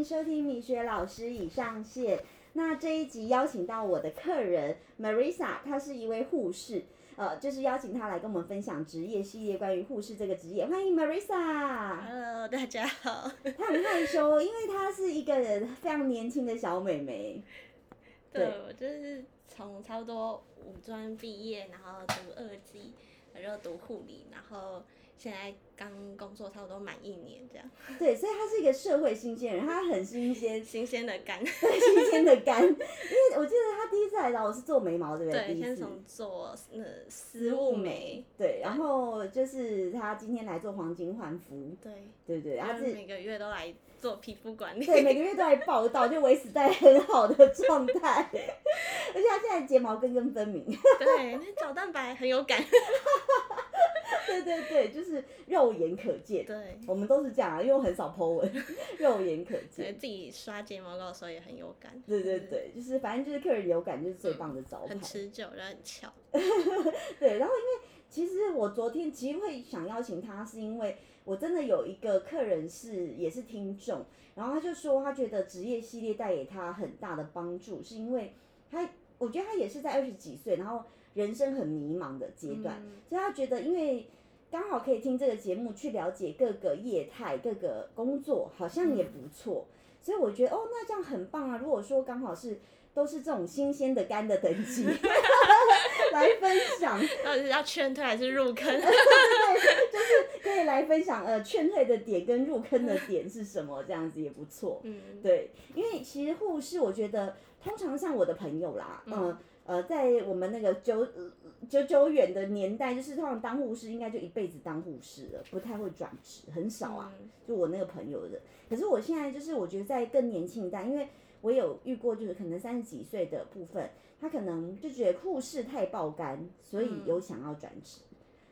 迎收听米雪老师已上线。那这一集邀请到我的客人 Marisa，她是一位护士，呃，就是邀请她来跟我们分享职业系列关于护士这个职业。欢迎 Marisa。Hello，大家好。她 很害羞，因为她是一个非常年轻的小美眉。对，我就是从差不多五专毕业，然后读二技，然后读护理，然后现在刚工作差不多满一年这样，对，所以他是一个社会新鲜人，他很新鲜，新鲜的干。对，新鲜的干。因为我记得他第一次来找我是做眉毛，对不对？对。先从做那丝雾眉，对，然后就是他今天来做黄金焕肤，对，对对？他是他每个月都来做皮肤管理。对，每个月都来报道，就维持在很好的状态，而且他现在睫毛根根分明。对，那角蛋白很有感。对 对对，就是肉眼可见。对，我们都是这样啊，因为我很少 po 文，肉眼可对见。自己刷睫毛膏的时候也很有感。对对对，就是反正就是客人有感就是最棒的招牌。很持久，然后很翘。对，然后因为其实我昨天其实会想邀请他，是因为我真的有一个客人是也是听众，然后他就说他觉得职业系列带给他很大的帮助，是因为他我觉得他也是在二十几岁，然后人生很迷茫的阶段，嗯所以他觉得因为。刚好可以听这个节目，去了解各个业态、各个工作，好像也不错。所以我觉得哦，那这样很棒啊！如果说刚好是都是这种新鲜的肝的等级 来分享，到底是要劝退还是入坑 就是？可以来分享呃劝退的点跟入坑的点是什么，这样子也不错。嗯，对，因为其实护士，我觉得通常像我的朋友啦，嗯呃，在我们那个久呃久久远的年代，就是通常当护士应该就一辈子当护士了，不太会转职，很少啊。嗯就我那个朋友的，可是我现在就是我觉得在更年轻一代，因为我有遇过，就是可能三十几岁的部分，他可能就觉得护士太爆肝，所以有想要转职。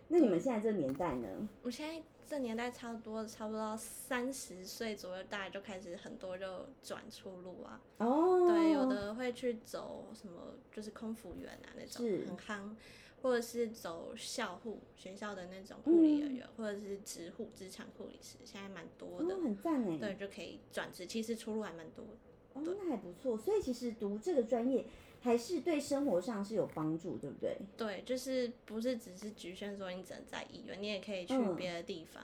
那你们现在这个年代呢？我现在这年代差不多，差不多三十岁左右，大概就开始很多就转出路啊。哦，对，有的会去走什么，就是空服员啊那种很夯，或者是走校护学校的那种护理人员，或者是职护职场护理师，现在蛮多的。哦，很赞哎。对，就可以转职，其实出路还蛮多的。哦，那还不错。所以其实读这个专业还是对生活上是有帮助，对不对？对，就是不是只是局限说你只能在医院，你也可以去嗯别的地方，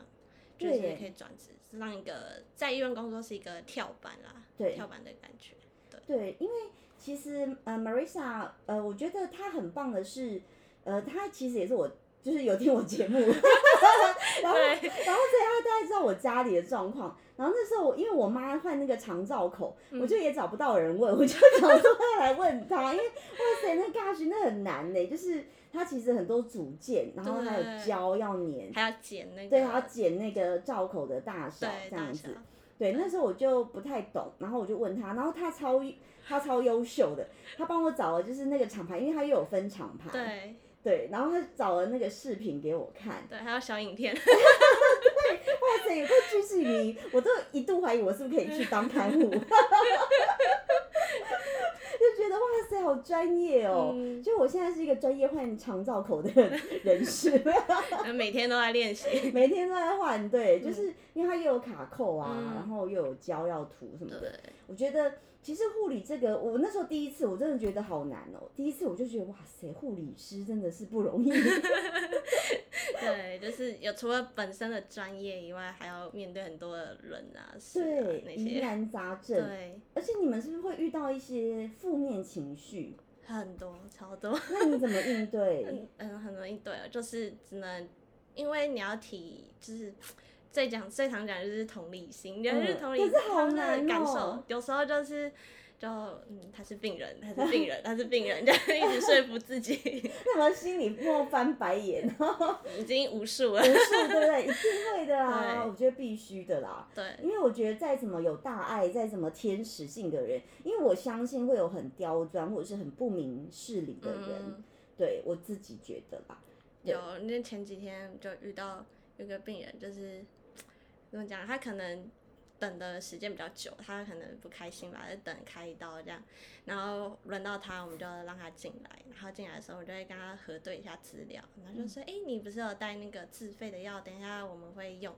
就是对耶可以转职，让一个在医院工作是一个跳板啦，对跳板的感觉。对，因为其实呃，Marisa，呃，我觉得她很棒的是，呃，她其实也是我。就是有听我节目，然后然后所以他大概知道我家里的状况。然后那时候我因为我妈换那个长照口，我就也找不到人问，我就想说要来问她，因为哇塞，那 gosh 那很难呢，就是它其实很多组件，然后还有对。胶要粘，还要剪那。个，对，还要剪那个罩口的大小对大小这样子。对，那时候我就不太懂，然后我就问他，然后他超他超优秀的，他帮我找了就是那个厂牌，因为他又有分厂牌，对对，然后他找了那个视频给我看，对，还有小影片，哇塞，有个巨细迷，我都一度怀疑我是不是可以去当看护，就觉得哇塞，好专业哦。嗯。就我现在是一个专业换长照口的 人士，每天都在练习。每天都在换，对，就是因为它又有卡扣啊，嗯。然后又有胶要涂什么的，对，我觉得其实护理这个，我那时候第一次我真的觉得好难哦、第一次我就觉得哇塞，护理师真的是不容易。对，就是有除了本身的专业以外，还要面对很多的人啊、事啊对，那些。疑难杂症，对，而且你们是不是会遇到一些负面情绪？很多超多。那你怎么应对？嗯嗯，很容易对了，就是只能因为你要提，就是最讲最常讲就是同理心，就是嗯同理他们的感哦受，有时候就是就嗯他是病人，他是病人，他是病人，这样一直说服自己，那么心里默翻白眼，已经无数了无。数对不对？一定会的啦，我觉得必须的啦。对因为我觉得再怎么有大爱，再怎么天使性的人，因为我相信会有很刁钻或者是很不明事理的人，嗯，对我自己觉得吧。有那前几天就遇到有个病人，就是怎么讲，他可能等的时间比较久，他可能不开心吧，就等开一刀这样，然后轮到他，我们就让他进来，然后进来的时候，我就会跟他核对一下资料，然后就说，哎、你不是有带那个自费的药，等一下我们会用，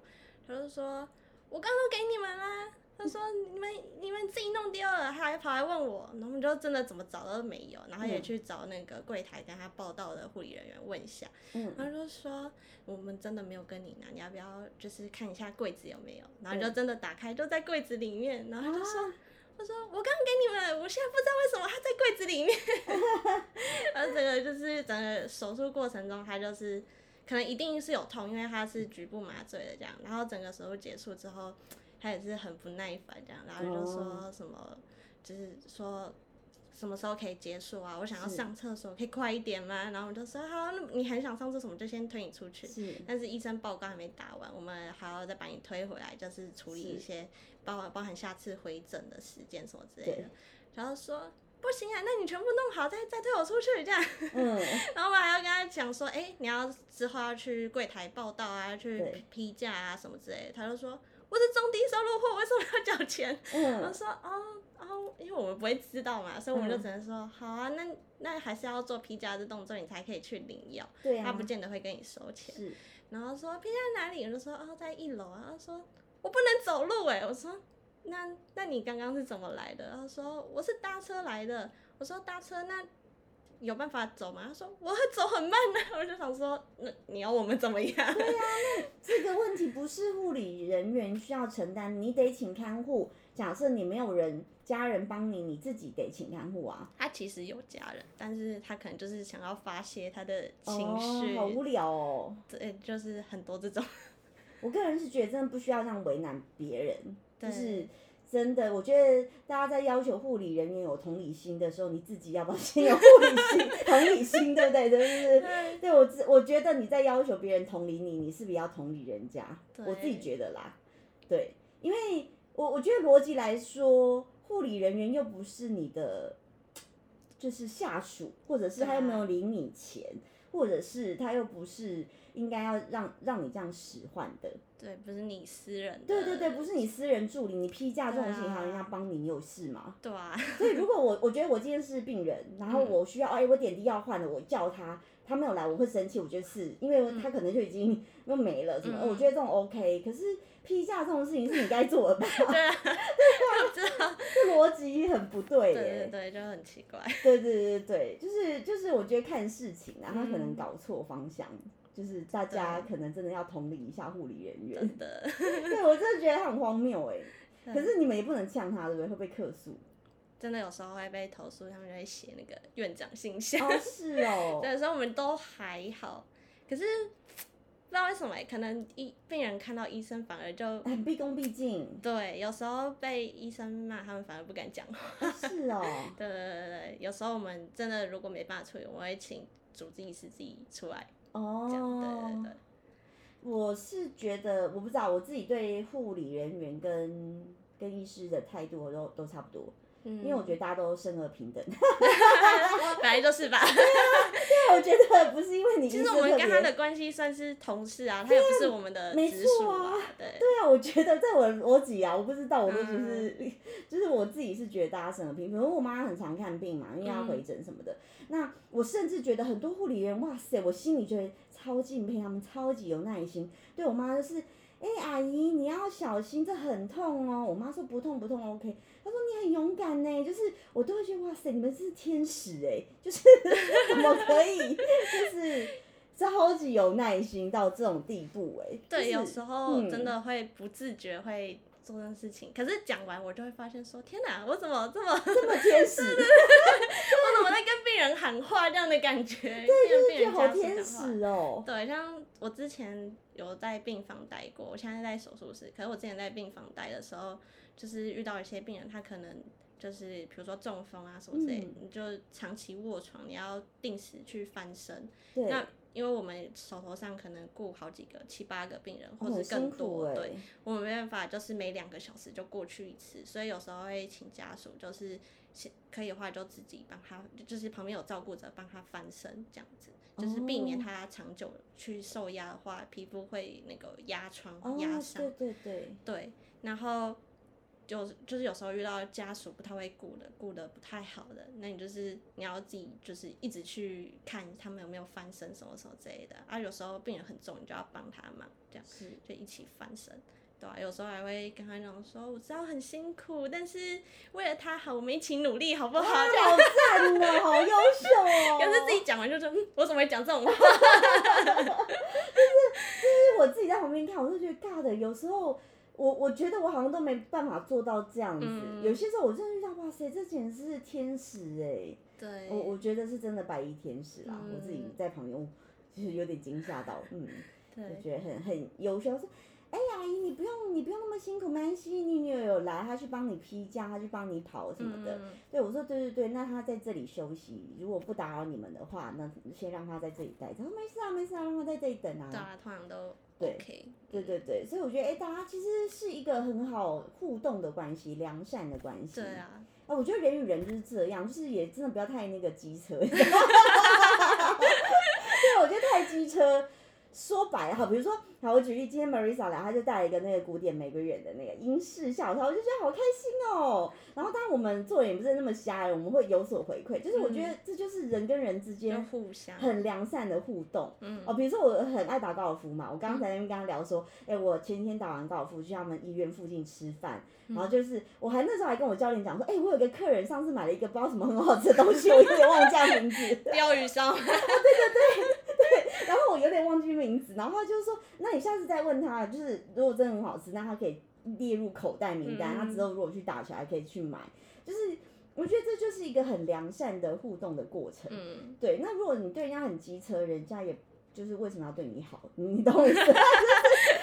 他就说，我刚都给你们啦。他说你们你们自己弄丢了，他还跑来问我，然后我们就真的怎么找都没有，然后也去找那个柜台跟他报道的护理人员问一下，嗯，他就说我们真的没有跟你拿，你要不要就是看一下柜子有没有？然后就真的打开，就在柜子里面，然后他就说。他说：“我刚给你们，我现在不知道为什么他在柜子里面。然后整个就是整个手术过程中，他就是可能一定是有痛，因为他是局部麻醉的这样。然后整个手术结束之后，他也是很不耐烦这样，然后就说什么，就是说什么时候可以结束啊？我想要上厕所，可以快一点吗？然后我就说好，那你很想上厕所，我们就先推你出去。是，但是医生报告还没打完，我们还要再把你推回来，就是处理一些。”包包含下次回诊的时间什么之类的，然后说不行啊，那你全部弄好再再推我出去这样。嗯。然后我们还要跟他讲说，哎，你要之后要去柜台报道啊，要去批价啊什么之类的。他就说我是中低收入户，为什么要缴钱？嗯。我说哦哦，因为我们不会知道嘛，所以我们就只能说好啊，那那还是要做批价的动作，你才可以去领药。对他不见得会跟你收钱。然后说批价哪里？我就说哦，在一楼啊。他说。我不能走路哎，我说，那那你刚刚是怎么来的？他说我是搭车来的。我说搭车那有办法走吗？他说我会走很慢啊。我就想说，那你要我们怎么样？对呀，那这个问题不是护理人员需要承担，你得请看护。假设你没有人家人帮你，你自己得请看护啊。他其实有家人，但是他可能就是想要发泄他的情绪。好无聊哦。对，就是很多这种。我个人是觉得真的不需要这样为难别人，就是真的，我觉得大家在要求护理人员有同理心的时候，你自己要不要先有护理心、同理心，对不对？对不对？对我，我觉得你在要求别人同理你，你是不是要同理人家？我自己觉得啦，对，因为我我觉得逻辑来说，护理人员又不是你的，就是下属，或者是他又没有领你钱，或者是他又不是。应该要让让你这样使唤的，对，不是你私人。对对对，不是你私人助理，你批假这种事情还要人家帮你，你有事吗？对啊。所以如果我我觉得我今天是病人，然后我需要哎我点滴要换了，我叫他，他没有来，我会生气。我觉得是因为他可能就已经 又没了什么，我觉得这种 OK。可是批假这种事情是你该做的吧？对啊，对啊，这逻辑很不对耶。对对，就很奇怪。对对对对，就是就是我觉得看事情啊，他可能搞错方向。就是大家可能真的要同理一下护理人员，真的，对我真的觉得他很荒谬哎。可是你们也不能呛他，对不对？会被客诉。真的有时候会被投诉，他们就会写那个院长信箱。哦，是哦。有时候我们都还好，可是不知道为什么，可能医病人看到医生反而就很毕恭毕敬。对，有时候被医生骂，他们反而不敢讲话。是哦。对对对对，有时候我们真的如果没办法处理，我会请主治医师自己出来。哦，对对对我是觉得，我不知道我自己对护理人员跟跟医师的态度都都差不多。因为我觉得大家都生而平等，本来就是吧。对啊，对，我觉得不是因为你。其实我们跟他的关系算是同事啊，他也不是我们的直属啊。对。对啊，我觉得在我的逻辑啊，我不知道我逻辑是，就是我自己是觉得大家生而平等。我妈很常看病嘛，因为要回诊什么的。那我甚至觉得很多护理员，哇塞，我心里觉得超敬佩他们，超级有耐心。对我妈就是。哎，阿姨，你要小心，这很痛哦。我妈说不痛不痛，OK。她说你很勇敢呢，就是我都会觉得哇塞，你们是天使哎，就是 怎么可以，就是超级有耐心到这种地步哎。对，有时候真的会不自觉会。做这件事情，可是讲完我就会发现说，天哪，我怎么这么这么天使？我怎么在跟病人喊话这样的感觉？对，就是好天使哦。对，像我之前有在病房待过，我现在在手术室。可是我之前在病房待的时候，就是遇到一些病人，他可能就是比如说中风啊什么之类，你就长期卧床，你要定时去翻身。那因为我们手头上可能雇好几个、七八个病人，或者更多，对，我们没办法，就是每两个小时就过去一次，所以有时候会请家属，就是可以的话就自己帮他，就是旁边有照顾者帮他翻身，这样子，就是避免他长久去受压的话，皮肤会那个压疮、压伤，对对对，对，然后。就就是有时候遇到家属不太会顾的，顾的不太好的，那你就是你要自己就是一直去看他们有没有翻身什么什么之类的。啊，有时候病人很重，你就要帮他忙，这样就一起翻身。对啊，有时候还会跟他讲说，我知道很辛苦，但是为了他好，我们一起努力，好不好？好赞哦，好优秀哦。可是自己讲完就说，嗯，我怎么会讲这种话？就是我自己在旁边看，我就觉得尬的。有时候我我觉得我好像都没办法做到这样子。有些时候我真的遇到，哇塞，这简直是天使哎！对，我我觉得是真的白衣天使啦。我自己在旁边，就是有点惊吓到，嗯，就觉得很很优秀。说，哎，阿姨，你不用你不用那么辛苦，没关系，你女儿有来，她去帮你批假，她去帮你跑什么的。对，我说对对对，那她在这里休息，如果不打扰你们的话，那先让她在这里待着。没事啊，没事啊，让她在这里等啊。对啊，通常都。对，对对对，所以我觉得，哎，大家其实是一个很好互动的关系，良善的关系。对啊，啊，我觉得人与人就是这样，就是也真的不要太那个机车。对，我觉得太机车。说白了哈，比如说，好，我举例，今天 Marisa 来，她就带了一个那个古典玫瑰园的那个英式小套，我就觉得好开心哦。然后，当然我们做人也不是那么瞎，我们会有所回馈，就是我觉得这就是人跟人之间互相很良善的互动。嗯，哦，比如说我很爱打高尔夫嘛，我刚刚在那边跟他聊说，哎，我前天打完高尔夫去他们医院附近吃饭，然后就是我还那时候还跟我教练讲说，哎，我有个客人上次买了一个不知道什么很好吃的东西，我有点忘记名字，钓鱼烧。对对对。然后我有点忘记名字，然后他就说：“那你下次再问他，就是如果真的很好吃，那他可以列入口袋名单，他之后如果去打球还可以去买。”就是我觉得这就是一个很良善的互动的过程。嗯，对。那如果你对人家很机车，人家也就是为什么要对你好？你懂我意思？对啊，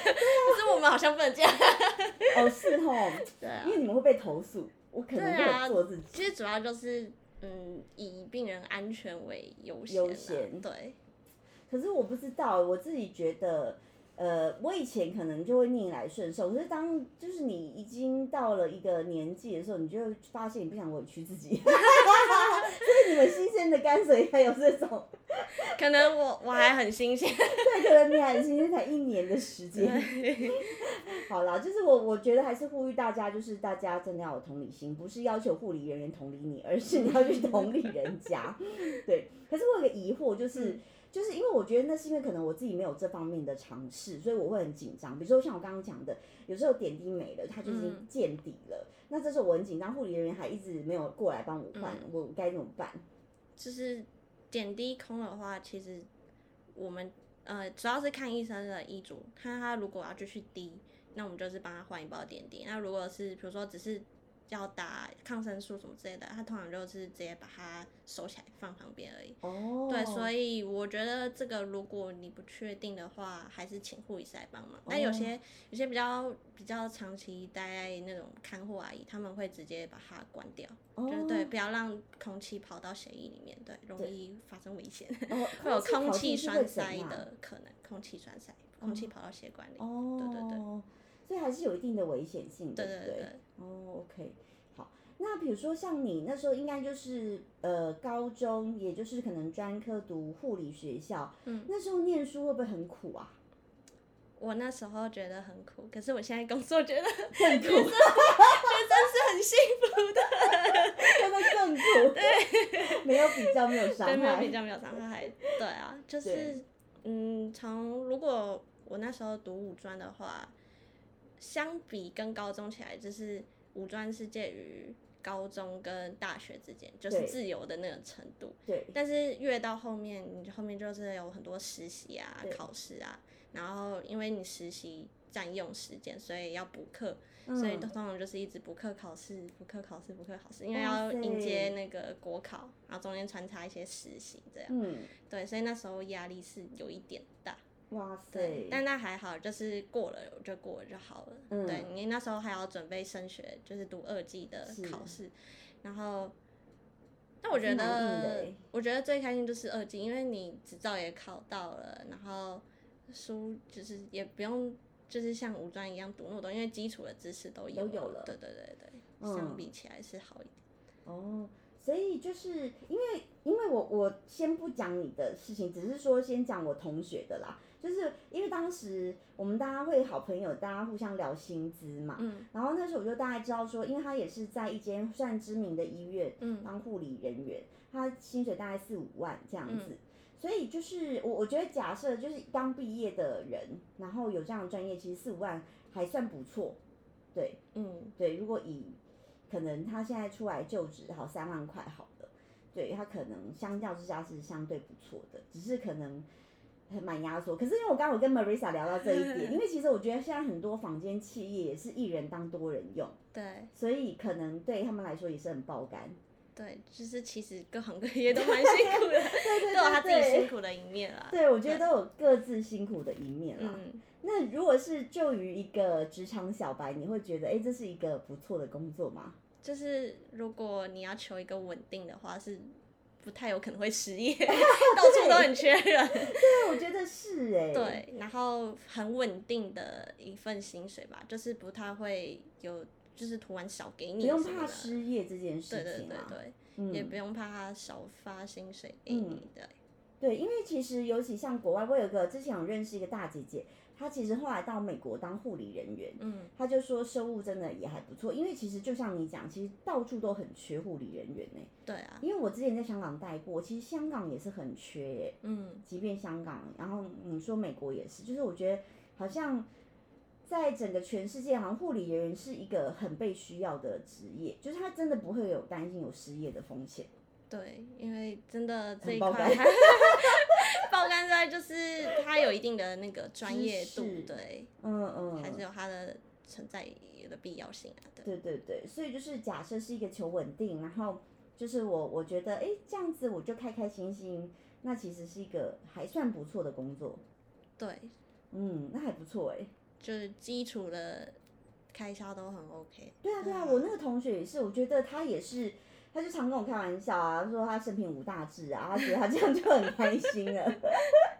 可是我们好像不能这样。哦，是哦。对啊。因为你们会被投诉，我可能会做自己。其实主要就是嗯，以病人安全为优先。优先。对。可是我不知道，我自己觉得，呃，我以前可能就会逆来顺受。可是当就是你已经到了一个年纪的时候，你就会发现你不想委屈自己。就是你们新鲜的甘水还有这种，可能我我还很新鲜。对，可能你还新鲜才一年的时间。好啦，就是我我觉得还是呼吁大家，就是大家真的要有同理心，不是要求护理人员同理你，而是你要去同理人家。对，可是我有个疑惑就是。就是因为我觉得那是因为可能我自己没有这方面的尝试，所以我会很紧张。比如说像我刚刚讲的，有时候点滴没了，它就已经见底了，那这时候我很紧张，护理人员还一直没有过来帮我换，我该怎么办？就是点滴空的话，其实我们呃主要是看医生的医嘱，看他如果要继续滴，那我们就是帮他换一包点滴。那如果是比如说只是要打抗生素什么之类的，他通常就是直接把它收起来放旁边而已。哦。对，所以我觉得这个如果你不确定的话，还是请护士来帮忙。但有些有些比较比较长期待在那种看护阿姨，他们会直接把它关掉，就是对，不要让空气跑到血液里面，对，容易发生危险，会有空气栓塞的可能，空气栓塞，空气跑到血管里。哦。对对对。所以还是有一定的危险性的，对对对。哦，OK，好。那比如说像你那时候应该就是呃高中，也就是可能专科读护理学校，嗯，那时候念书会不会很苦啊？我那时候觉得很苦，可是我现在工作觉得更苦，觉得是很幸福的，真的更苦，对，没有比较没有伤害，没有比较没有伤害，对啊，就是嗯，从如果我那时候读五专的话。相比跟高中起来，就是五专是介于高中跟大学之间，就是自由的那个程度。对。但是越到后面，你后面就是有很多实习啊、考试啊，然后因为你实习占用时间，所以要补课，所以通常就是一直补课、考试、补课、考试、补课、考试，因为要迎接那个国考，然后中间穿插一些实习这样。嗯。对，所以那时候压力是有一点大。哇塞！但那还好，就是过了就过了就好了。嗯，对你那时候还要准备升学，就是读二季的考试，然后，那我觉得，我觉得最开心就是二季，因为你执照也考到了，然后书就是也不用，就是像五专一样读那么多，因为基础的知识都有了。对对对对，相比起来是好一点。哦，所以就是因为，因为我我先不讲你的事情，只是说先讲我同学的啦。就是因为当时我们大家会好朋友，大家互相聊薪资嘛，嗯，然后那时候我就大概知道说，因为他也是在一间算知名的医院，嗯，当护理人员，他薪水大概四五万这样子，所以就是我我觉得假设就是刚毕业的人，然后有这样的专业，其实四五万还算不错。对，嗯，对，如果以可能他现在出来就职好三万块好了，对他可能相较之下是相对不错的，只是可能很蛮压缩。可是因为我刚刚有跟 Marisa 聊到这一点，因为其实我觉得现在很多坊间企业也是一人当多人用，对所以可能对他们来说也是很爆肝。对，就是其实各行各业都蛮辛苦的，对对都有他自己辛苦的一面啦。对，我觉得都有各自辛苦的一面啦。嗯，那如果是就于一个职场小白，你会觉得哎、诶这是一个不错的工作吗？就是如果你要求一个稳定的话，是不太有可能会失业，到处都很缺人。对，我觉得是哎、对，然后很稳定的一份薪水吧，就是不太会有，就是突然少给你不用怕失业这件事对对情啊。对对，嗯也不用怕他少发薪水给你的。对，因为其实尤其像国外，我有个之前有认识一个大姐姐，她其实后来到美国当护理人员，嗯，他就说收入真的也还不错，因为其实就像你讲，其实到处都很缺护理人员呢。对啊，因为我之前在香港待过，其实香港也是很缺耶，嗯，即便香港，然后你说美国也是，就是我觉得好像在整个全世界，好像护理人员是一个很被需要的职业，就是他真的不会有担心有失业的风险。对，因为真的这一块 还爆肝在就是它有一定的那个专业度对，嗯嗯，还是有它的存在的必要性啊，对，对对对，所以就是假设是一个求稳定，然后就是我我觉得哎这样子我就开开心心，那其实是一个还算不错的工作，对，嗯，那还不错哎。就是基础的开销都很 OK。对啊对啊，我那个同学也是，我觉得他也是，他就常跟我开玩笑啊，说他生平无大志啊，他觉得他这样就很开心了。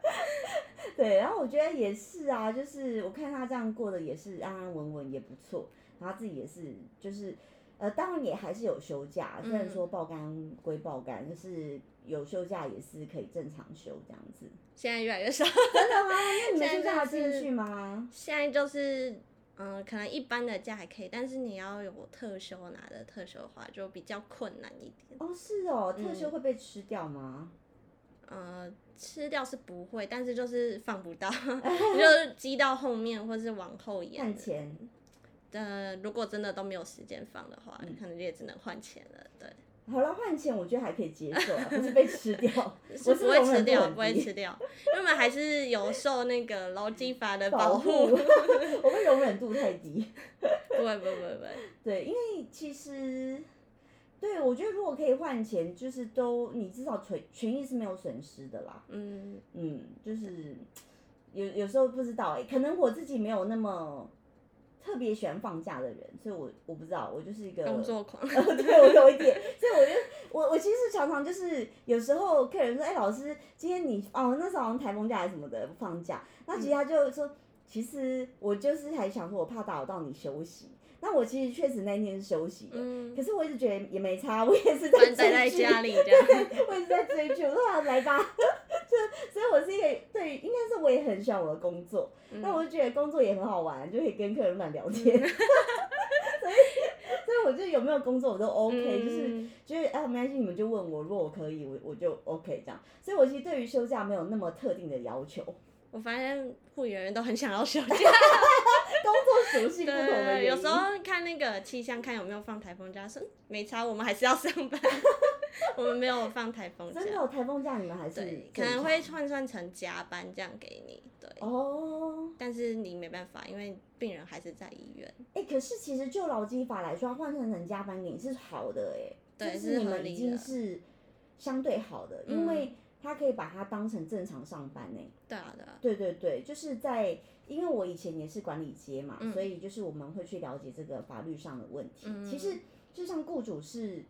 对，然后我觉得也是啊，就是我看他这样过得也是安安稳稳，也不错。然后他自己也是，就是呃，当然也还是有休假，虽然说爆肝归爆肝，就是有休假也是可以正常休这样子。现在越来越少，真的吗？那你们休假进去吗？现在就是。嗯，可能一般的假还可以，但是你要有特休拿的特休的话，就比较困难一点。哦，是哦，特嗯休会被吃掉吗？呃，吃掉是不会，但是就是放不到，就是积到后面或是往后延。看钱。呃，如果真的都没有时间放的话，嗯可能也只能换钱了。对，好了，换钱我觉得还可以接受啊，不是被吃掉，我是不会吃掉，不会吃掉，因为我们还是有受那个劳基法的保护。护，我们容忍度太低。不会不会不会不会，对，因为其实，对我觉得如果可以换钱，就是都你至少权权益是没有损失的啦。嗯，嗯，就是有有时候不知道哎、可能我自己没有那么特别喜欢放假的人，所以我我不知道，我就是一个工作狂。对我有一点，所以我就我我其实常常就是有时候客人说，哎、老师，今天你哦那时候好像台风假还是什么的放假，那其实他就说，其实我就是还想说，我怕打扰到你休息。那我其实确实那天是休息的，嗯，可是我一直觉得也没差，我也是在待在家里这样。我一直在追剧，我说好来吧，就 所以我是一个对，应该是我也很喜欢我的工作，嗯。那、我就觉得工作也很好玩，就可以跟客人乱聊天，所以所以我就有没有工作我都 OK，、就是嗯就是啊没关系，你们就问我，如果我可以，我我就 OK 这样，所以我其实对于休假没有那么特定的要求，我发现护理人员都很想要休假。工作属性不同的有时候看那个气象，看有没有放台风假，说嗯没差，我们还是要上班，我们没有放台风假真。的、有、台风假你们还是对，可能会常换算成加班这样给你，对。哦。但是你没办法，因为病人还是在医院。哎、可是其实就劳基法来说，它换算成加班给你是好的哎、对就是你们已经是相对好的，因嗯为他可以把它当成正常上班呢、对啊，对啊，对对对，就是在，因为我以前也是管理阶嘛，嗯所以就是我们会去了解这个法律上的问题。嗯其实就像雇主是，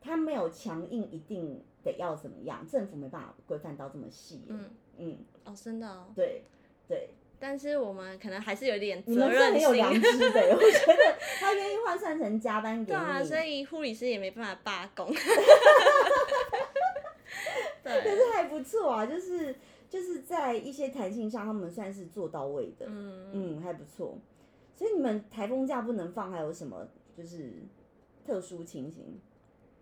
他没有强硬一定得要怎么样，政府没办法规范到这么细、嗯，嗯，哦，真的哦。对对，但是我们可能还是有点责任很有良。知的，我觉得他愿意换算成加班给你，对啊，所以护理师也没办法罢工。可，是还不错啊，就是就是在一些弹性上，他们算是做到位的，嗯，嗯，还不错。所以你们台风假不能放，还有什么就是特殊情形？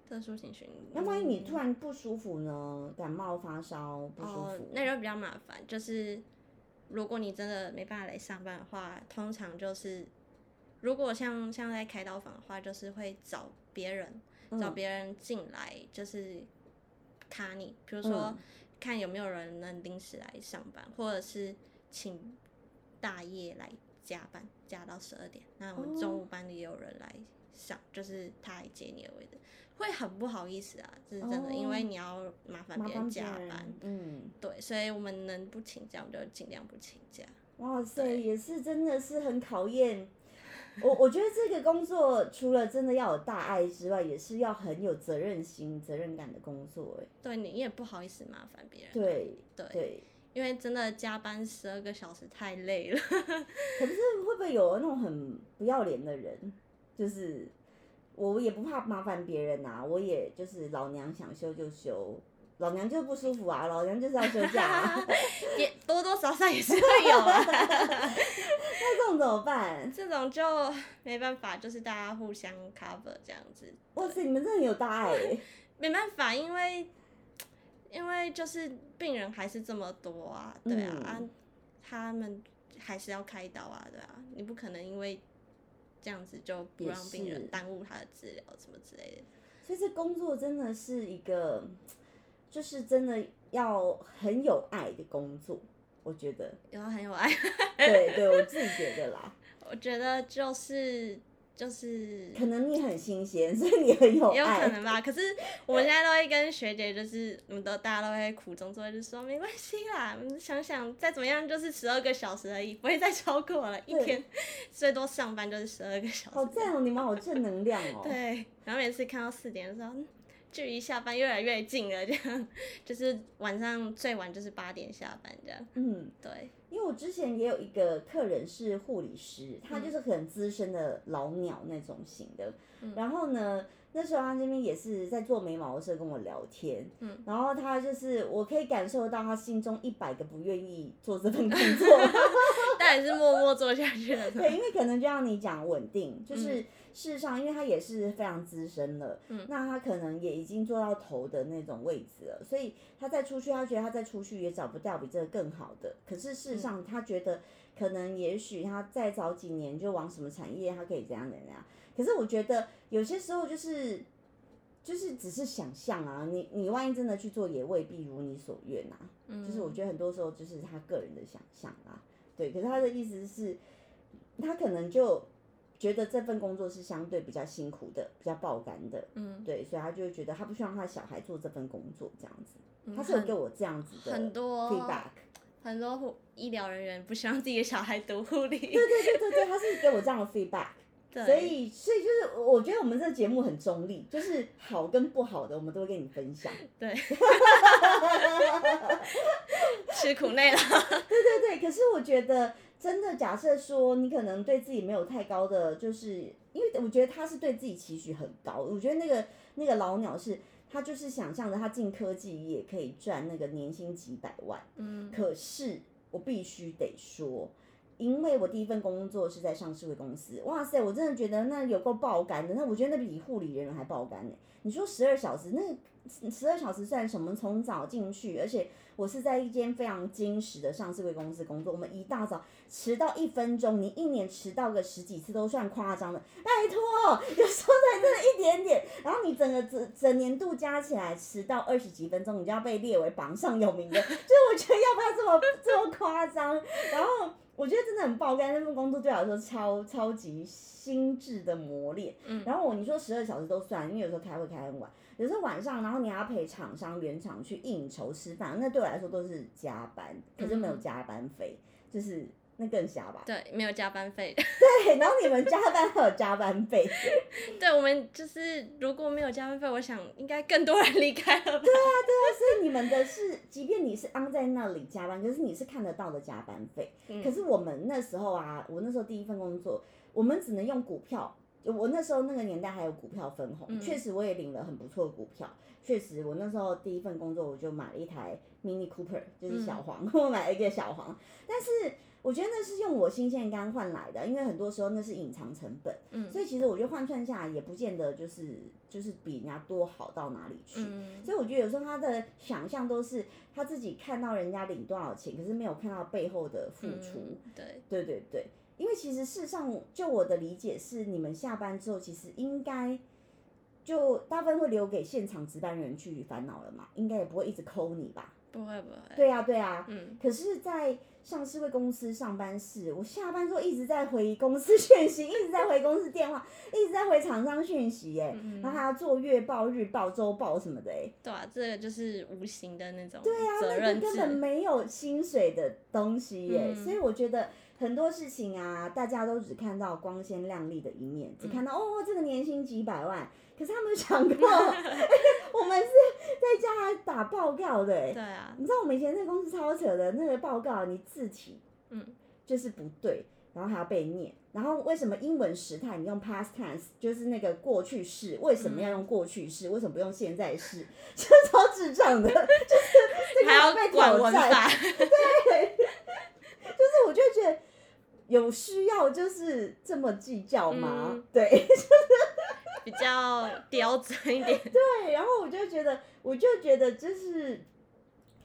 特殊情绪。那万一你嗯突然不舒服呢？感冒发烧不舒哦服，，那就比较麻烦，就是如果你真的没办法来上班的话，通常就是如果像像在开刀房的话，就是会找别人找别人进来，就是卡你，比如说看有没有人能临时来上班，或者是请大夜来加班，加到十二点。那我们中午班里也有人来上，就是他来接你的位置。会很不好意思啊，这是真的，因为你要麻烦别人加班，嗯，对，所以我们能不请假，我们就尽量不请假。哇塞，也是真的是很考验我。我觉得这个工作除了真的要有大爱之外，也是要很有责任心、责任感的工作。哎，对你也不好意思麻烦别人。对对，因为真的加班十二个小时太累了。可是会不会有那种很不要脸的人，就是？我也不怕麻烦别人呐，我也就是老娘想休就休，老娘就不舒服啊，老娘就是要休假，啊 也多多少少也是会有啊。那这种怎么办？这种就没办法，就是大家互相 cover 这样子。哇塞，你们真的有大爱。没办法，因为因为就是病人还是这么多啊，对啊，他们还是要开刀啊，对啊，你不可能因为。这样子就不让病人耽误他的治疗，什么之类的。所以这工作真的是一个，就是真的要很有爱的工作，我觉得。要很有爱。对对，我自己觉得啦。我觉得就是。就是，可能你很新鲜，所以你很有爱。也有可能吧。可是我们现在都会跟学姐，就是我们都大家都会苦中作乐，就说没关系啦，想想再怎么样就是十二个小时而已，不会再超过了。一天最多上班就是十二个小时。好赞哦，你们好正能量哦。对，然后每次看到四点的时候。距离下班越来越近了，这样 就是晚上最晚就是八点下班这样。嗯，对，因为我之前也有一个客人是护理师，他就是很资深的老鸟那种型的。然后呢，那时候他这边也是在做眉毛的时候跟我聊天。嗯，然后他就是我可以感受到他心中一百个不愿意做这份工作，但还是默默做下去了。对，因为可能就像你讲稳定，就是。事实上，因为他也是非常资深了，嗯，那他可能也已经做到头的那种位置了，所以他再出去，他觉得他再出去也找不到比这个更好的。可是事实上，他觉得可能也许他再早几年就往什么产业，他可以怎样怎样。可是我觉得有些时候就是就是只是想象啊，你你万一真的去做，也未必如你所愿啊。嗯，就是我觉得很多时候就是他个人的想象啊，对。可是他的意思是，他可能就。觉得这份工作是相对比较辛苦的，比较爆肝的，嗯，对，所以他就会觉得他不希望他的小孩做这份工作这样子，他是有给我这样子的很多 feedback，很多护医疗人员不希望自己的小孩读护理，对对对对对，他是给我这样的 feedback，所以所以就是我觉得我们这个节目很中立，就是好跟不好的我们都会跟你分享，对，吃苦耐劳，对对对，可是我觉得。真的，假设说你可能对自己没有太高的，就是因为我觉得他是对自己期许很高。我觉得那个那个老鸟是，他就是想象着他进科技也可以赚那个年薪几百万。嗯。可是我必须得说，因为我第一份工作是在上市公司，哇塞，我真的觉得那有够爆肝的。那我觉得那比护理人员还爆肝呢。你说十二小时，那十二小时算什么？从早进去，而且。我是在一间非常精实的上市贵公司工作。我们一大早迟到一分钟，你一年迟到个十几次都算夸张的。拜托，有时候才真的一点点，然后你整个整整年度加起来迟到二十几分钟，你就要被列为榜上有名的。就我觉得要不要这么这么夸张？然后我觉得真的很爆肝，那份工作对我来说超超级心智的磨练。嗯。然后我你说十二小时都算，因为有时候开会开很晚。有时候晚上，然后你还要陪厂商原厂去应酬吃饭，那对我来说都是加班，可是没有加班费，就是那更瞎吧？对，没有加班费。对，然后你们加班还有加班费。对，我们就是如果没有加班费，我想应该更多人离开了。对啊，对啊，所以你们的是，即便你是安在那里加班，可是你是看得到的加班费。可是我们那时候啊，我那时候第一份工作，我们只能用股票。我那时候那个年代还有股票分红，确实我也领了很不错的股票。确实，我那时候第一份工作我就买了一台 Mini Cooper，就是小黄，我买了一个小黄。但是我觉得那是用我新鲜肝换来的，因为很多时候那是隐藏成本，嗯所以其实我觉得换算下来也不见得就是就是比人家多好到哪里去。嗯所以我觉得有时候他的想象都是他自己看到人家领多少钱，可是没有看到背后的付出。嗯对，对对对，因为其实事实上，就我的理解是，你们下班之后其实应该就大部分会留给现场值班人去烦恼了嘛，应该也不会一直抠你吧？不会不会，对呀、对呀、嗯，可是，在上市会公司上班是，我下班之后一直在回公司讯息，一直在回公司电话，一直在回厂商讯息，哎、嗯然后还要做月报、日报、周报什么的，哎，对啊，这个就是无形的那种对啊，那个根本制，没有薪水的东西耶，嗯。所以我觉得很多事情啊，大家都只看到光鲜亮丽的一面，只看到、嗯哦这个年薪几百万，可是他们有想过，我们是在家打报告的耶，对啊，你知道我们以前那个公司超扯的，那个报告你字体嗯就是不对，然后还要被念。然后为什么英文时态你用 past tense 就是那个过去式，为什么要用过去式？为什么不用现在式？这超智障的，就是这个还要被挑战。对，就是我就觉得有需要就是这么计较吗？嗯对比较刁钻一点，对，然后我就觉得，我就觉得就是。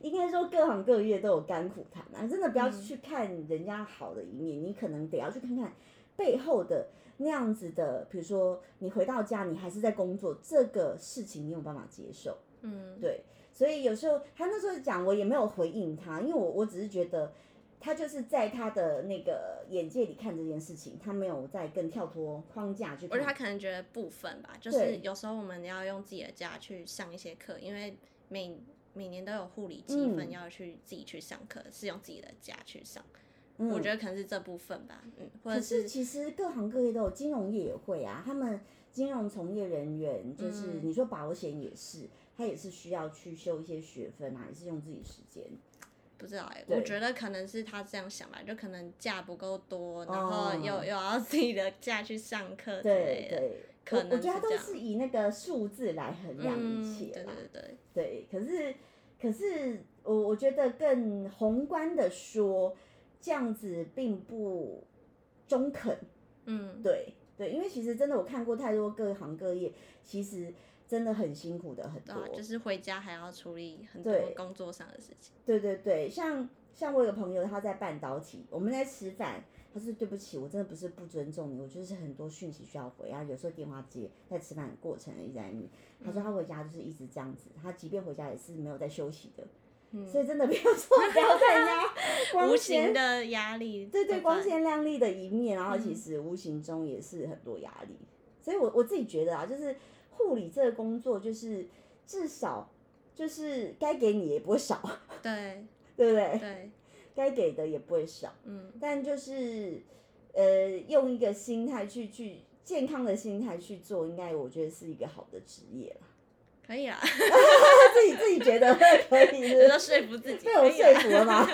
应该说各行各业都有甘苦谈啊，真的不要嗯去看人家好的一面，你可能得要去看看背后的那样子的，比如说你回到家你还是在工作，这个事情你有办法接受？嗯，对，所以有时候他那时候讲，我也没有回应他，因为我我只是觉得他就是在他的那个眼界里看这件事情，他没有在更跳脱框架去或者他。可能觉得部分吧，就是有时候我们要用自己的家去上一些课，因为每每年都有护理积分嗯要去自己去上课，是用自己的家去上。嗯我觉得可能是这部分吧，嗯，或者可是其实各行各业都有，金融业也会啊，他们金融从业人员就是、嗯你说保险也是，他也是需要去修一些学分啊，也是用自己时间。不知道哎、对。我觉得可能是他这样想吧，就可能假不够多，然后哦。又、又要自己的假去上课之对类的，对，可能我觉得他都是以那个数字来衡量一嗯，对切啦。对对，对，可是可是我我觉得更宏观的说，这样子并不中肯。嗯，对对，因为其实真的我看过太多各行各业，其实真的很辛苦的很多。对啊，就是回家还要处理很多工作上的事情，对对对，像像我有个朋友，他在半导体，我们在吃饭，他说对不起，我真的不是不尊重你，我就是很多讯息需要回啊，有时候电话接，在吃饭的过程一直在你。他说他回家就是一直这样子，他即便回家也是没有在休息的，嗯，所以真的 不要说不要看人家 光无鲜形的压力，对对，光鲜亮丽的一面，然后其嗯实无形中也是很多压力。所以我我自己觉得啊，就是护理这个工作，就是至少就是该给你也不会少，对对不对？对，该给的也不会少，嗯但就是呃，用一个心态去去健康的心态去做，应该我觉得是一个好的职业啦。可以啦，自己自己觉得可以说服自己，被我说服了吗？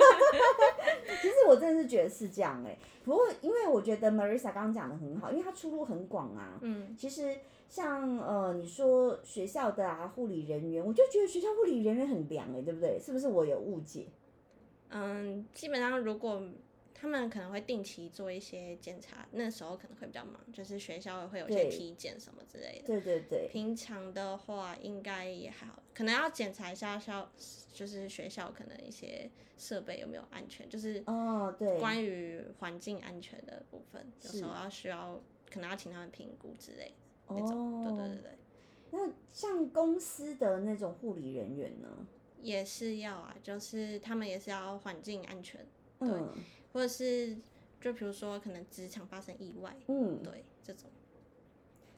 其实我真的是觉得是这样哎、不过因为我觉得 Marisa 刚刚讲的很好，因为她出路很广啊。嗯其实像呃你说学校的啊护理人员，我就觉得学校护理人员很凉哎、对不对？是不是我有误解？嗯，基本上如果他们可能会定期做一些检查，那时候可能会比较忙，就是学校会有一些体检什么之类的。对对对，平常的话应该也还好，可能要检查一下校，就是学校可能一些设备有没有安全，就是哦对，关于环境安全的部分，有时候要需要可能要请他们评估之类的那种。对对哦对，对，那像公司的那种护理人员呢？也是要啊，就是他们也是要环境安全，嗯或者是就比如说可能职场发生意外，嗯，对这种。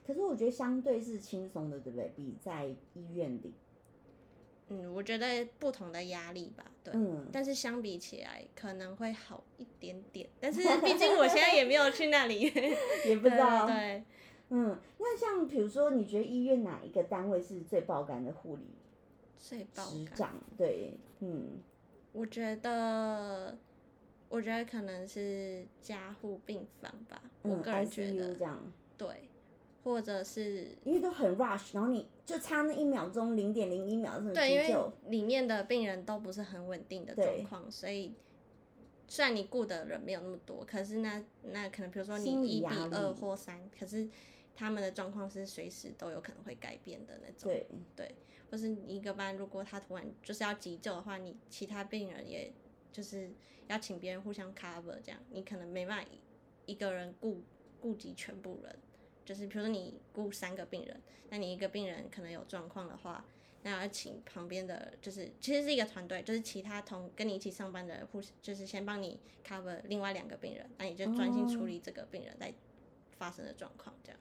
可是我觉得相对是轻松的，对不对？比在医院里，嗯，我觉得不同的压力吧，对。嗯，但是相比起来可能会好一点点，但是毕竟我现在也没有去那里，也不知道，对对嗯，那像比如说，你觉得医院哪一个单位是最爆肝的护理最爆肝。师长？对，嗯，我觉得，我觉得可能是加护病房吧，我嗯个人觉得这样，对，或者是因为都很 rush，然后你就差那一秒钟，零点零一秒钟对，因为里面的病人都不是很稳定的状况，所以虽然你雇的人没有那么多，可是那那可能比如说你一比二或三，可是他们的状况是随时都有可能会改变的那种。对，对，或是你一个班如果他突然就是要急救的话，你其他病人也就是要请别人互相 cover，这样你可能没办法一一个人顾顾及全部人。就是比如说你顾三个病人，那你一个病人可能有状况的话，那要请旁边的，就是其实是一个团队，就是其他同跟你一起上班的人互，就是先帮你 cover 另外两个病人，那你就专心处理这个病人在发生的状况，这样。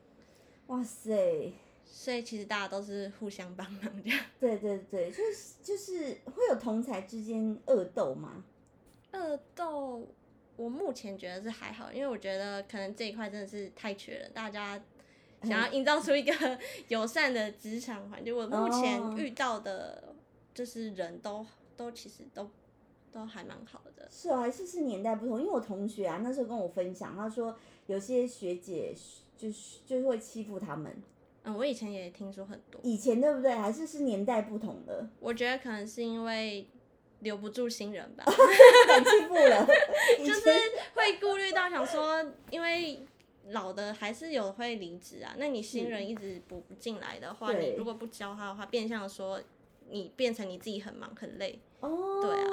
哇塞，所以其实大家都是互相帮忙这样。对对对，就是就是会有同才之间恶斗吗？恶斗，我目前觉得是还好，因为我觉得可能这一块真的是太缺了，大家想要营造出一个 友善的职场环境。我目前哦遇到的，就是人都都其实都都还蛮好的。是哦，还是是年代不同？因为我同学啊，那时候跟我分享，他说有些学姐就是就是会欺负他们。嗯，我以前也听说很多，以前对不对？还是是年代不同的，我觉得可能是因为留不住新人吧，敢欺负了。以就是前会顾虑到想说，因为。老的还是有会离职啊，那你新人一直补不进来的话，对你如果不教他的话，变相说你变成你自己很忙很累。哦，对啊，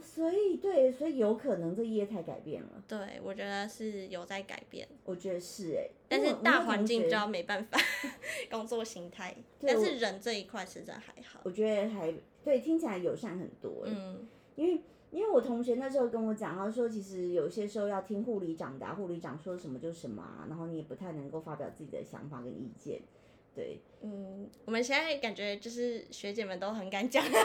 所以对，所以有可能这业态改变了，对，我觉得是有在改变，我觉得是哎、但是大环境就比较没办法，工作形态，但是人这一块实在还好。我觉得还对，听起来友善很多哎、嗯，因为因为我同学那时候跟我讲，他说其实有些时候要听护理长的、啊，护理长说什么就什么啊，然后你也不太能够发表自己的想法跟意见，对，嗯，我们现在感觉就是学姐们都很敢讲，真的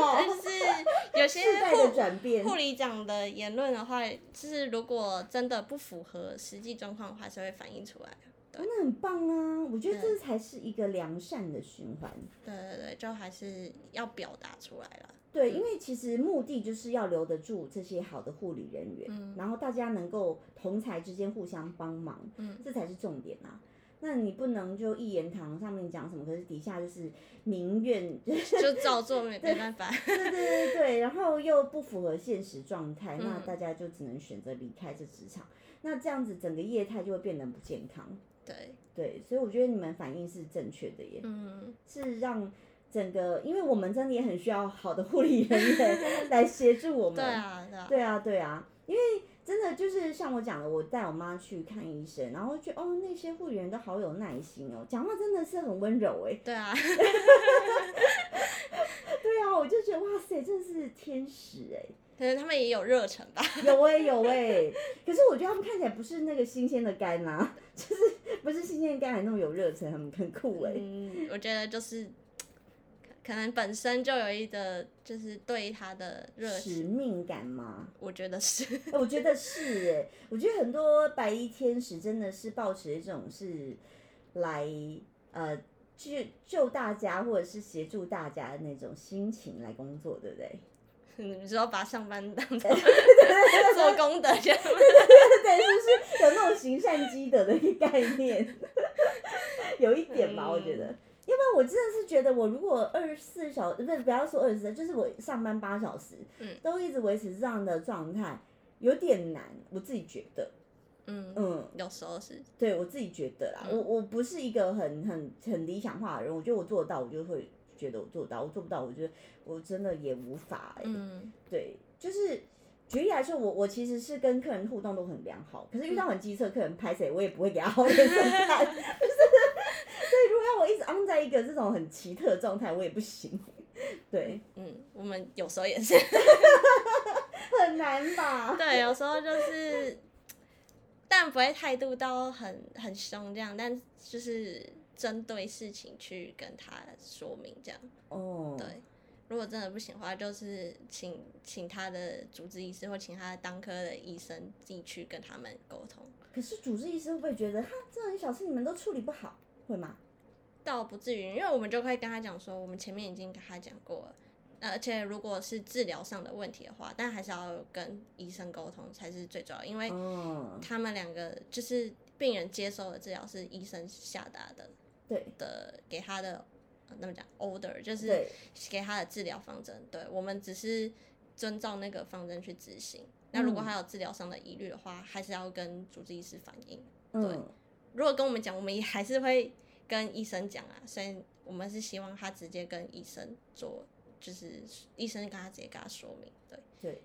哦，就是有些护转变，护理长的言论的话，就是如果真的不符合实际状况的话，还是会反映出来。真的很棒啊！我觉得这才是一个良善的循环。对对对，就还是要表达出来了。对，因为其实目的就是要留得住这些好的护理人员，然后大家能够同才之间互相帮忙，嗯这才是重点啊。那你不能就一言堂上面讲什么，可是底下就是民怨，就照做没没办法。对对对对，然后又不符合现实状态，那嗯大家就只能选择离开这职场。那这样子整个业态就会变得不健康。对，对，所以我觉得你们反应是正确的耶。嗯，是让整个，因为我们真的也很需要好的护理人员 来协助我们。对啊，对啊，对啊，对啊，因为真的就是像我讲的，我带我妈去看医生，然后觉得哦，那些护理员都好有耐心哦，讲话真的是很温柔哎。对啊，对啊，我就觉得哇塞，真的是天使哎。可能他们也有热忱吧。有哎、有哎、可是我觉得他们看起来不是那个新鲜的肝啊，就是不是新鲜的肝还那么有热忱，很很酷哎、嗯，我觉得就是可能本身就有一个就是对他的热使，命感吗？我觉得是。欸 我觉得是哎，我觉得很多白衣天使真的是抱持一种是来呃救救大家或者是协助大家的那种心情来工作，对不对？你知道把上班当 做做功德这样对？对，是不是有那种行善积德的一个概念？有一点吧，我觉得。要不然我真的是觉得，我如果二十四小时，不是不要说二十四，就是我上班八小时，嗯都一直维持这样的状态，有点难，我自己觉得。嗯嗯，有时候是，对我自己觉得啦，我我不是一个很很很理想化的人，我觉得我做得到，我就会觉得我做得到；我做不到，我觉得我真的也无法、欸。嗯对，就是举例来说，我我其实是跟客人互动都很良好，可是遇到很机车客人拍谁，我也不会给他好 脸色看。要我一直 on 在一个这种很奇特的状态，我也不行。对，嗯，我们有时候也是，很难吧？对，有时候就是，但不会态度到很很凶这样，但就是针对事情去跟他说明这样。哦，对，如果真的不行的话，就是请请他的主治医师或请他的当科的医生自己去跟他们沟通。可是主治医师会不会觉得，哈，这种小事你们都处理不好，会吗？倒不至于，因为我们就会跟他讲说，我们前面已经跟他讲过了，呃而且如果是治疗上的问题的话，但还是要跟医生沟通才是最重要，因为嗯，他们两个就是病人接受的治疗是医生下达的对的给他的，呃那么讲 order 就是，给他的治疗方针，对我们只是遵照那个方针去执行。那如果他有治疗上的疑虑的话，还是要跟主治医师反映。对，如果跟我们讲，我们也还是会跟医生讲啊。所以我们是希望他直接跟医生做，就是医生跟他直接跟他说明。对对，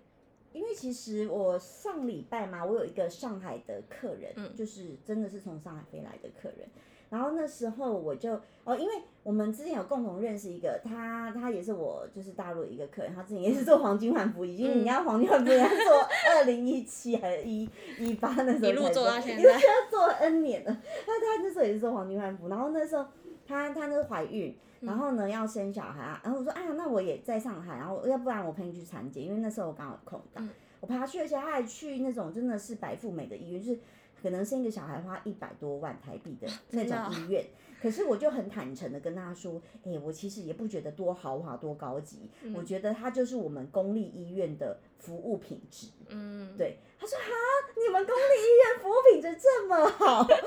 因为其实我上礼拜嘛，我有一个上海的客人，就是真的是从上海飞来的客人。然后那时候我就哦，因为我们之前有共同认识一个，他他也是我就是大陆一个客人，他之前也是做黄金环服，已经人家黄金环服要做二零一七还是一一八那时候，一路做到现在，要做 N 年了。那他那时候也是做黄金环服，然后那时候他他那是怀孕，然后呢要生小孩啊，然后我说哎呀，那我也在上海，然后要不然我陪你去产检，因为那时候我刚好有空档，我陪他去，而且他还去那种真的是白富美的医院，就是。可能生一个小孩花一百多万台币的 那种医院，可是我就很坦诚的跟他说，哎，我其实也不觉得多豪华多高级，我觉得它就是我们公立医院的服务品质。嗯，对，他说哈，你们公立医院服务品质这么好，就是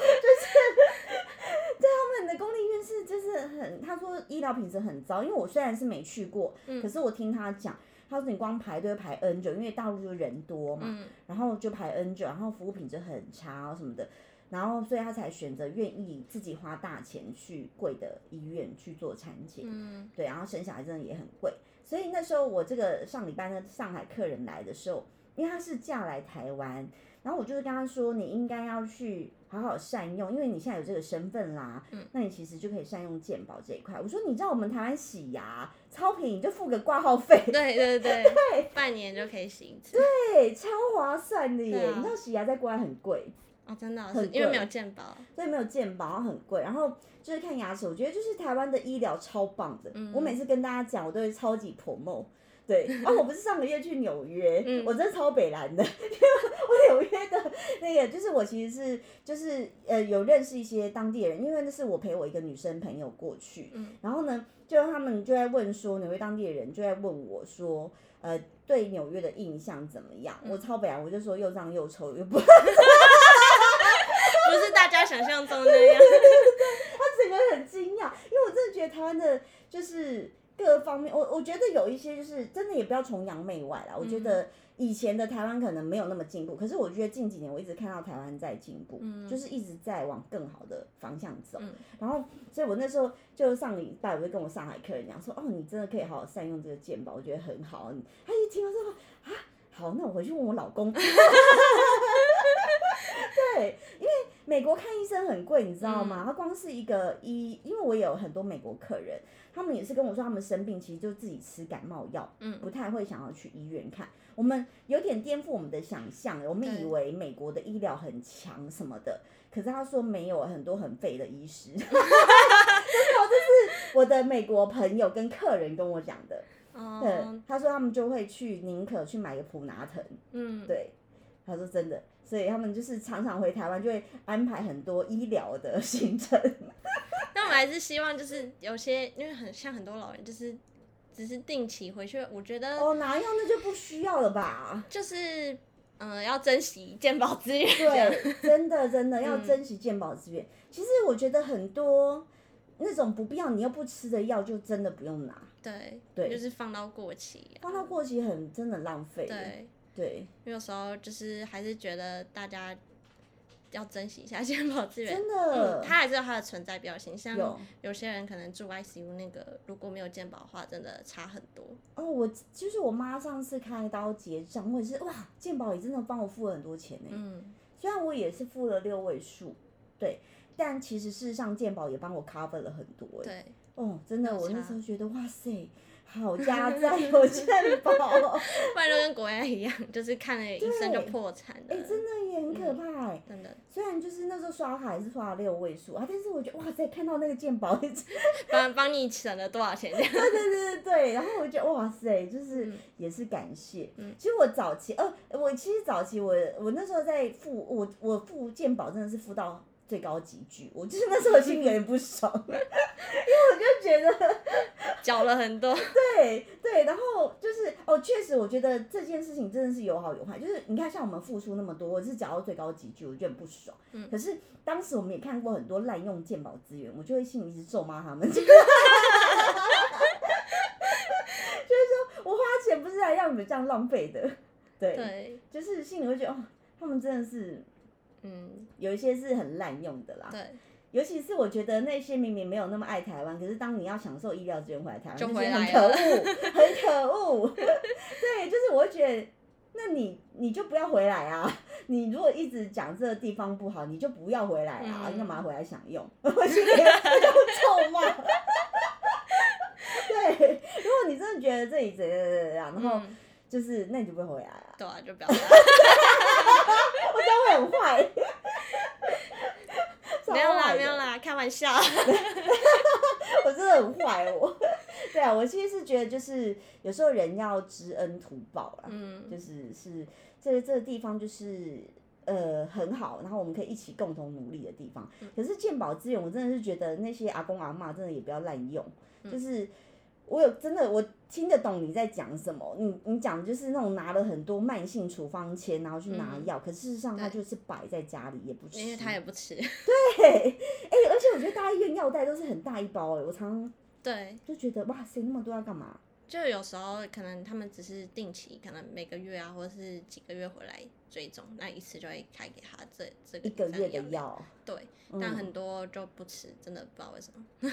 对他们的公立医院是就是很，他说医疗品质很糟，因为我虽然是没去过，可是我听他讲。他说：“你光排队排 N 久，因为大陆就人多嘛，然后就排 N 久，然后服务品质很差什么的，然后所以他才选择愿意自己花大钱去贵的医院去做产检。嗯，对，然后生小孩真的也很贵，所以那时候我这个上礼拜的上海客人来的时候，因为他是嫁来台湾。”然后我就是跟他说，你应该要去好好善用，因为你现在有这个身份啦，嗯，那你其实就可以善用健保这一块。我说，你知道我们台湾洗牙超便宜，就付个挂号费，对对对对，半年就可以洗一次，对，超划算的耶。你知道洗牙在国外很贵啊，真的，很因为没有健保，所以没有健保，然后很贵。然后就是看牙齿，我觉得就是台湾的医疗超棒的。我每次跟大家讲，我都会超级 promo。对，啊，我不是上个月去纽约，我真的超北蓝的，因为我纽约的那个，就是我其实是就是呃有认识一些当地人，因为那是我陪我一个女生朋友过去，然后呢，就他们就在问说纽约当地的人就在问我说，呃，对纽约的印象怎么样？我超北蓝，我就说又脏又臭又不，不是大家想象中那样，他整个很惊讶，因为我真的觉得台湾的就是。各方面，我我觉得有一些就是真的也不要崇洋媚外啦。我觉得以前的台湾可能没有那么进步，可是我觉得近几年我一直看到台湾在进步，就是一直在往更好的方向走。然后，所以我那时候就上礼拜我就跟我上海客人讲说，哦，你真的可以好好善用这个健保，我觉得很好。他一听到之后啊，好，那我回去问我老公。对，因为美国看医生很贵，你知道吗？他光是一个医，因为我有很多美国客人。他们也是跟我说，他们生病其实就自己吃感冒药，嗯，不太会想要去医院看。我们有点颠覆我们的想象，我们以为美国的医疗很强什么的，可是他说没有，很多很废的医师。真的，这是我的美国朋友跟客人跟我讲的。哦，他说他们就会去宁可去买个普拿疼。嗯，对，他说真的，所以他们就是常常回台湾就会安排很多医疗的行程。但我还是希望，就是有些，因为很像很多老人，就是只是定期回去。我觉得哦，哪样那就不需要了吧？就是嗯，要珍惜健保资源。对，真的真的要珍惜健保资源。其实我觉得很多那种不必要你又不吃的药，就真的不用拿。对对，就是放到过期，放到过期很真的浪费。对对，有时候就是还是觉得大家。要珍惜一下健保资源，真的，它还是有它的存在必要性。像有些人可能住 ICU 那个，如果没有健保的话，真的差很多。哦，我就是我妈上次开刀结账，我也是哇，健保也真的帮我付了很多钱呢。嗯，虽然我也是付了六位数，对，但其实事实上健保也帮我 cover 了很多。对，哦，真的，我那时候觉得哇塞。好家在有健保，不然就跟国外一样，就是看了医生就破产的。哎，真的也很可怕哎，真的。虽然就是那时候刷卡也是刷了六位数啊，但是我觉得哇塞，看到那个健保，帮帮你省了多少钱？对对对对对。然后我觉得哇塞，就是也是感谢。嗯。其实我早期，呃，我其实早期我我那时候在付我我付健保真的是付到。最高级剧，我就是那时候心里有点不爽，因为我就觉得 缴了很多。对对，然后就是哦，确实我觉得这件事情真的是有好有坏。就是你看，像我们付出那么多，我是缴到最高级剧，我就很不爽。嗯。可是当时我们也看过很多滥用鉴宝资源，我就会心里一直咒骂他们。就是说我花钱不是来让你们有这样浪费的，对，对，就是心里会觉得哦，他们真的是嗯，有一些是很滥用的啦。对，尤其是我觉得那些明明没有那么爱台湾，可是当你要享受医疗资源回来台湾，就那些回来了很可恶，很可恶。对，就是我会觉得，那你你就不要回来啊！你如果一直讲这个地方不好，你就不要回来啊！干嘛回来享用？我就臭骂。对，如果你真的觉得这里怎样怎样，然后嗯就是那你就不会回来啊！对啊，就不要来。我这样会很坏。没有啦，没有啦，开玩笑。我真的很坏我。对啊，我其实是觉得就是有时候人要知恩图报啦，嗯，就是是这这个地方就是呃很好，然后我们可以一起共同努力的地方。嗯可是鉴宝资源，我真的是觉得那些阿公阿嬷真的也不要滥用，嗯就是。我有真的，我听得懂你在讲什么。你你讲的就是那种拿了很多慢性处方签，然后去拿药，可事实上他就是摆在家里也不吃。因为他也不吃。对，哎、而且我觉得大医院药袋都是很大一包哎、我常常对，就觉得哇塞，那么多要干嘛？就有时候可能他们只是定期，可能每个月啊，或者是几个月回来追踪，那一次就会开给他这这个一个月的药，对，嗯但很多就不吃，真的不知道为什么。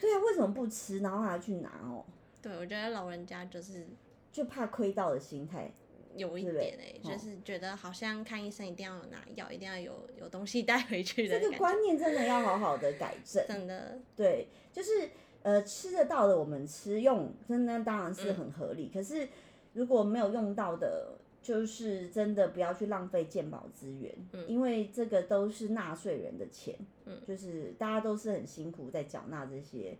对啊，为什么不吃，然后还要去拿哦？对，我觉得老人家就是就怕亏到的心态。有一点哎、哦就是觉得好像看医生一定要有拿药，一定要有有东西带回去的这个。观念真的要好好的改正。真的，对，就是呃吃得到的我们吃用，真的当然是嗯很合理。可是如果没有用到的，就是真的不要去浪费健保资源，嗯因为这个都是纳税人的钱，嗯就是大家都是很辛苦在缴纳这些。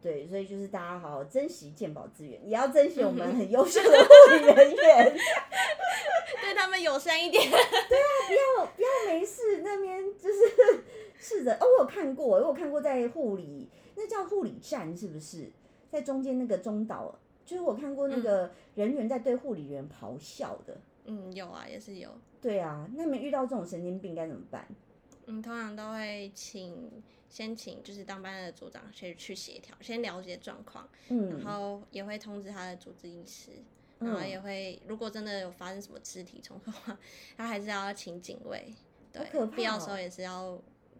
对，所以就是大家好好珍惜健保资源，也要珍惜我们很优秀的护理人员。对他们友善一点。对啊不要不要没事那边就是 试着哦，我有看过，我有看过在护理，那叫护理站是不是？在中间那个中岛，就是我看过那个人员在对护理员咆哮的。嗯，有啊，也是有。对啊，那你们遇到这种神经病该怎么办？嗯，通常都会请先请就是当班的组长先去协调，先了解状况，嗯然后也会通知他的主治医师，然后嗯也会如果真的有发生什么肢体冲突的话，他还是要请警卫，对，可必要时哦候也是要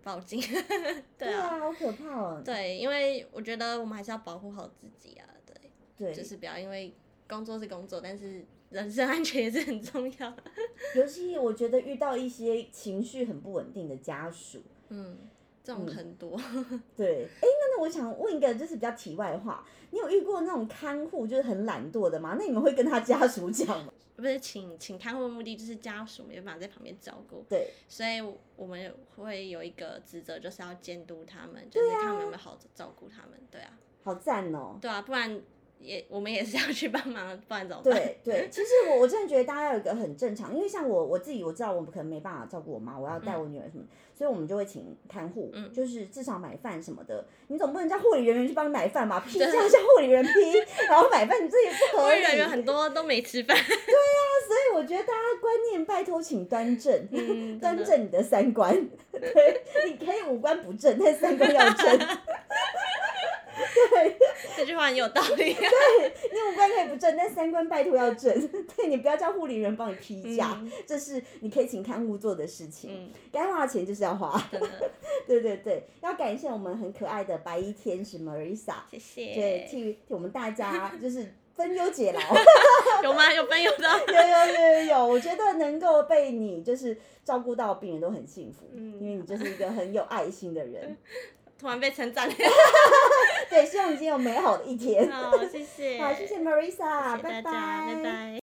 报警。对啊，好可怕哦。对，因为我觉得我们还是要保护好自己啊，对，对，就是不要因为工作是工作，但是人身安全也是很重要。尤其我觉得遇到一些情绪很不稳定的家属，嗯，这种很多。对，哎，那那我想问一个就是比较题外话，你有遇过那种看护就是很懒惰的吗？那你们会跟他家属讲吗？不是请请看护的目的就是家属没办法在旁边照顾，对，所以我们会有一个职责，就是要监督他们，就是看他们有没有好好照顾他们。对啊，好赞哦。对啊，不然也我们也是要去帮忙，不然怎么办？对对，其实我我真的觉得大家有一个很正常，因为像我我自己我知道我们可能没办法照顾我妈，我要带我女儿什么，所以我们就会请看护，嗯就是至少买饭什么的，你总不能叫护理人员去帮你买饭吧？批对假叫护理人批，然后买饭，你自己不合理。护理人员很多都没吃饭。对啊所以我觉得大家观念拜托请端正，嗯 端正你的三观。对，你可以五官不正，但三观要正。对，这句话很有道理。对你五官可以不正，但三观拜托要正。对你不要叫护理人帮你批假，嗯这是你可以请看护做的事情。嗯，该花的钱就是要花。对对对，要感谢我们很可爱的白衣天使 Marisa，谢谢。对，替替我们大家就是分忧解劳。有吗？有分有的。有有有有有，我觉得能够被你就是照顾到病人都很幸福，嗯因为你就是一个很有爱心的人。突然被称赞了。对，希望你今天有美好的一天。好，谢谢。好，谢谢 Marisa，谢谢大家，拜拜。